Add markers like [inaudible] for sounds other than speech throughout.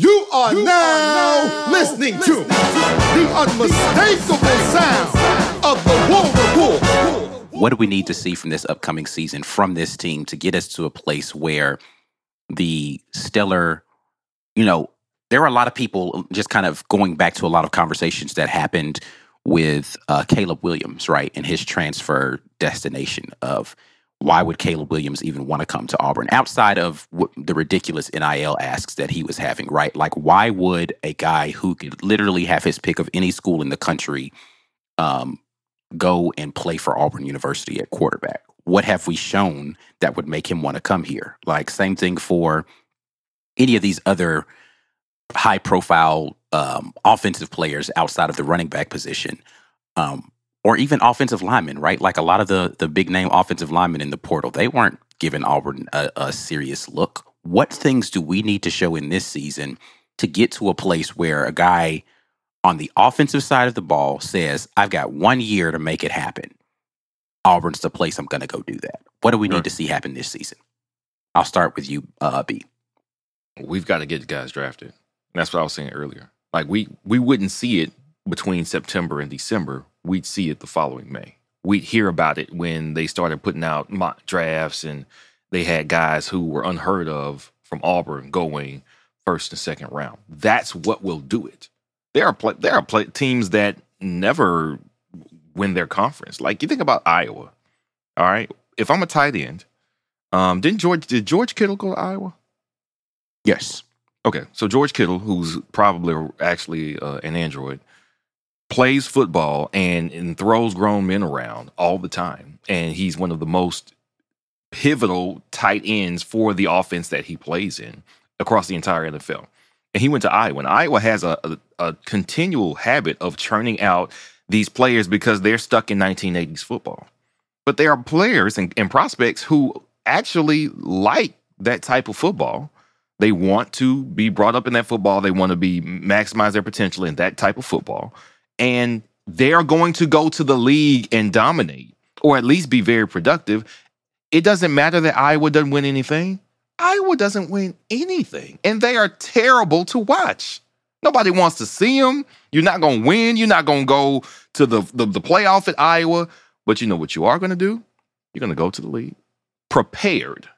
You are, you now, are now listening, listening to, to the unmistakable sound of the Wolverine. What do we need to see from this upcoming season from this team to get us to a place where the stellar, you know, there are a lot of people just kind of going back to a lot of conversations that happened with uh, Caleb Williams, right, and his transfer destination of why would Caleb Williams even want to come to Auburn outside of the ridiculous NIL asks that he was having, right? Like, why would a guy who could literally have his pick of any school in the country um, go and play for Auburn University at quarterback? What have we shown that would make him want to come here? Like, same thing for any of these other high profile um, offensive players outside of the running back position. Um, or even offensive linemen, right? Like a lot of the the big name offensive linemen in the portal, they weren't giving Auburn a, a serious look. What things do we need to show in this season to get to a place where a guy on the offensive side of the ball says, "I've got one year to make it happen." Auburn's the place I'm going to go do that. What do we sure. need to see happen this season? I'll start with you, uh, B. We've got to get guys drafted. That's what I was saying earlier. Like we we wouldn't see it between September and December we'd see it the following May. We'd hear about it when they started putting out mock drafts and they had guys who were unheard of from Auburn going first and second round. That's what will do it. There are there are teams that never win their conference. Like you think about Iowa. All right, if I'm a tight end, um, didn't George did George Kittle go to Iowa? Yes. Okay, so George Kittle, who's probably actually uh, an android, plays football and, and throws grown men around all the time. And he's one of the most pivotal tight ends for the offense that he plays in across the entire NFL. And he went to Iowa. And Iowa has a, a, a continual habit of churning out these players because they're stuck in 1980s football. But there are players and, and prospects who actually like that type of football. They want to be brought up in that football. They want to be maximize their potential in that type of football and they're going to go to the league and dominate or at least be very productive. It doesn't matter that Iowa doesn't win anything. Iowa doesn't win anything, and they are terrible to watch. Nobody wants to see them. You're not going to win. You're not going to go to the, the, the playoff at Iowa. But you know what you are going to do? You're going to go to the league prepared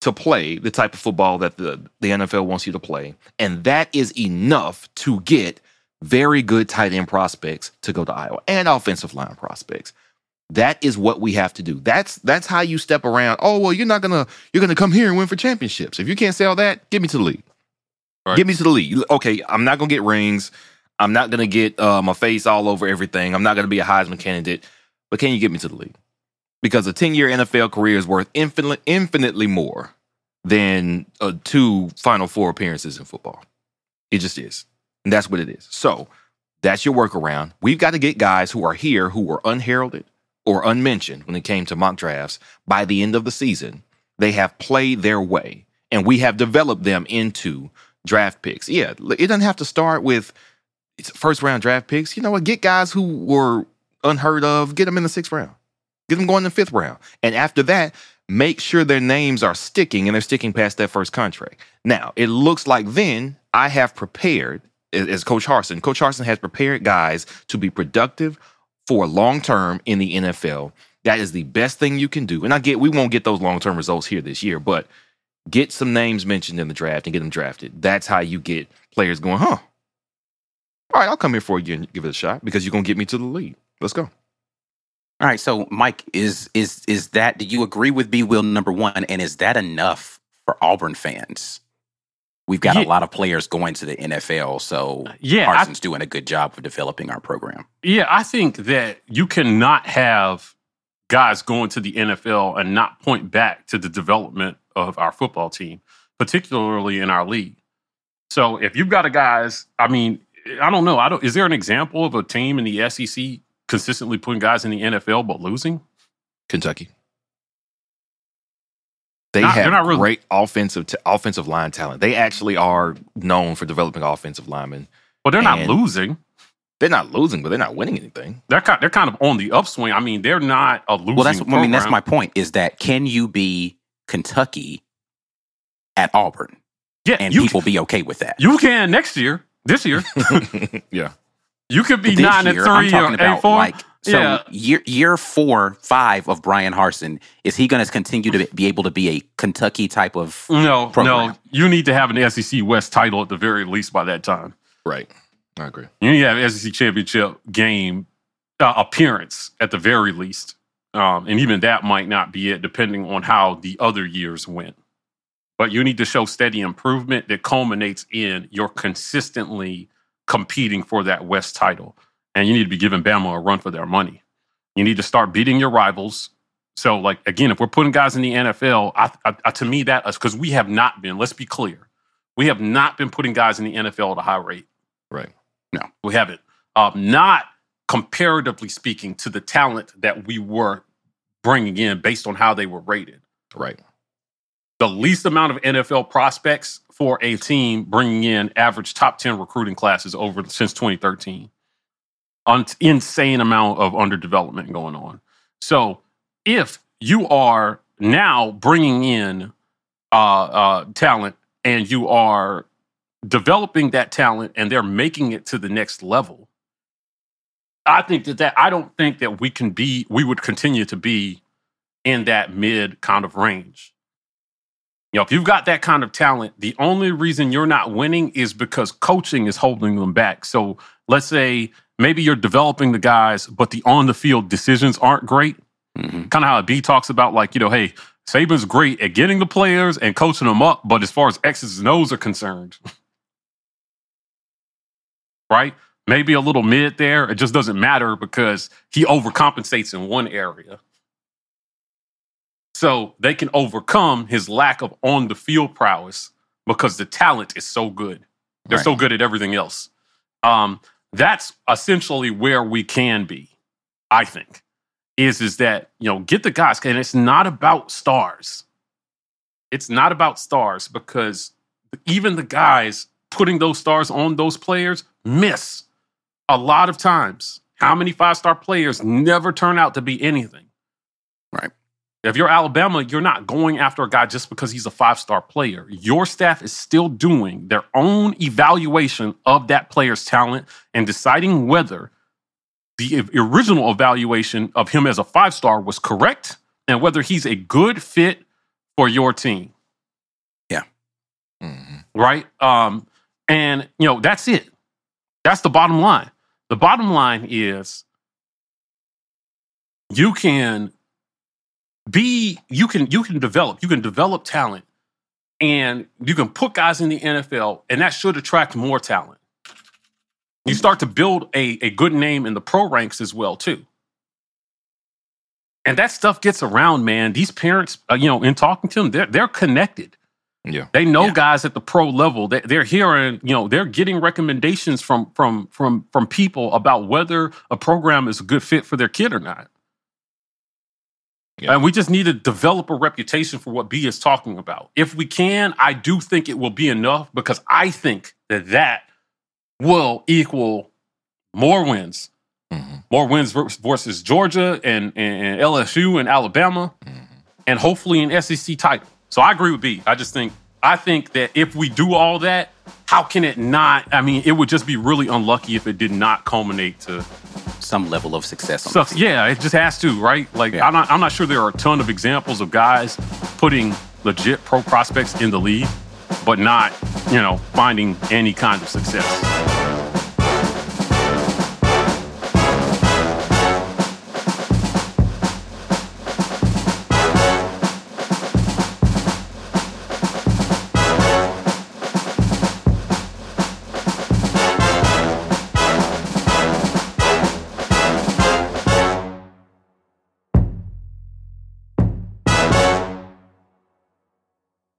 to play the type of football that the, the NFL wants you to play. And that is enough to get very good tight end prospects to go to Iowa and offensive line prospects. That is what we have to do. That's that's how you step around. Oh well, you're not gonna you're gonna come here and win for championships. If you can't sell that, get me to the league. Right. Get me to the league. Okay, I'm not gonna get rings. I'm not gonna get uh, my face all over everything. I'm not gonna be a Heisman candidate. But can you get me to the league? Because a 10 year NFL career is worth infinitely infinitely more than uh, two Final Four appearances in football. It just is. And that's what it is. So that's your workaround. We've got to get guys who are here who were unheralded or unmentioned when it came to mock drafts by the end of the season. They have played their way and we have developed them into draft picks. Yeah, it doesn't have to start with first round draft picks. You know what? Get guys who were unheard of, get them in the sixth round, get them going in the fifth round. And after that, make sure their names are sticking and they're sticking past that first contract. Now, it looks like then I have prepared as Coach Harsin. Coach Harsin has prepared guys to be productive for long term in the NFL. That is the best thing you can do. And I get we won't get those long term results here this year, but get some names mentioned in the draft and get them drafted. That's how you get players going, huh? All right, I'll come here for you and give it a shot because you're gonna get me to the lead. Let's go. All right, so Mike, is is is that? Do you agree with B. Will number one, and is that enough for Auburn fans? We've got yeah. a lot of players going to the NFL. So yeah, Harsin's I, doing a good job of developing our program. Yeah, I think that you cannot have guys going to the NFL and not point back to the development of our football team, particularly in our league. So if you've got a guys, I mean, I don't know. I don't. Is there an example of a team in the SEC consistently putting guys in the NFL but losing? Kentucky. They Not- have not really- great offensive t- offensive line talent. They actually are known for developing offensive linemen. Well, they're not losing. They're not losing, but they're not winning anything. They're kind, they're kind of on the upswing. I mean, they're not a losing. Well, that's I mean that's my point. Is that can you be Kentucky at Auburn yeah. and people be okay with that? you can next year, this year, [laughs] yeah. You could be This nine year, and 3 I'm talking eight about four. like so Yeah. year year four five of Bryan Harsin is he going to continue to be able to be a Kentucky type of no, program. no, you need to have an SEC West title at the very least by that time. Right. I agree. You need to have an SEC championship game uh, appearance at the very least, um, and even that might not be it, depending on how the other years went. But you need to show steady improvement that culminates in you're consistently competing for that West title, and you need to be giving Bama a run for their money. You need to start beating your rivals. So, like again, if we're putting guys in the NFL, I, I, I- to me that is because we have not been. Let's be clear, we have not been putting guys in the NFL at a high rate. Right. No, we haven't. Um, not comparatively speaking to the talent that we were bringing in based on how they were rated. Right. The least amount of NFL prospects for a team bringing in average top 10 recruiting classes over since 2013. Un- insane amount of underdevelopment going on. So if you are now bringing in uh, uh, talent and you are developing that talent and they're making it to the next level, I think that that I don't think that we can be we would continue to be in that mid kind of range. You know, if you've got that kind of talent, the only reason you're not winning is because coaching is holding them back. So let's say maybe you're developing the guys, but the on the field decisions aren't great. Mhm. Kind of how B talks about, like, you know, hey, Saban's great at getting the players and coaching them up, but as far as X's and O's are concerned, [laughs] right? Maybe a little mid there. It just doesn't matter because he overcompensates in one area. So they can overcome his lack of on the field prowess because the talent is so good. They're Right. so good at everything else. Um, that's essentially where we can be, I think. Is is that, you know, get the guys, and it's not about stars. It's not about stars because even the guys putting those stars on those players miss a lot of times. How many five star players never turn out to be anything? Right. If you're Alabama, you're not going after a guy just because he's a five star player. Your staff is still doing their own evaluation of that player's talent and deciding whether the original evaluation of him as a five star was correct and whether he's a good fit for your team. hmm Right. Um, and, you know, that's it. That's the bottom line. The bottom line is you can be you can you can develop you can develop talent and you can put guys in the NFL and that should attract more talent. You start to build a, a good name in the pro ranks as well too. And that stuff gets around, man. These parents, uh, you know, in talking to them, they're they're connected. Yeah. They know Yeah. guys at the pro level. They, they're hearing, you know, they're getting recommendations from from from from people about whether a program is a good fit for their kid or not. Yeah. And we just need to develop a reputation for what B is talking about. If we can, I do think it will be enough because I think that that will equal more wins, hmm more wins versus Georgia and, and, and LSU and Alabama, and hopefully an SEC title. So I agree with B. I just think I think that if we do all that, how can it not? I mean, it would just be really unlucky if it did not culminate to some level of success. On stuff. Yeah, it just has to, right? Like Yeah. I'm not I'm not sure there are a ton of examples of guys putting legit pro prospects in the league, but not, you know, finding any kind of success.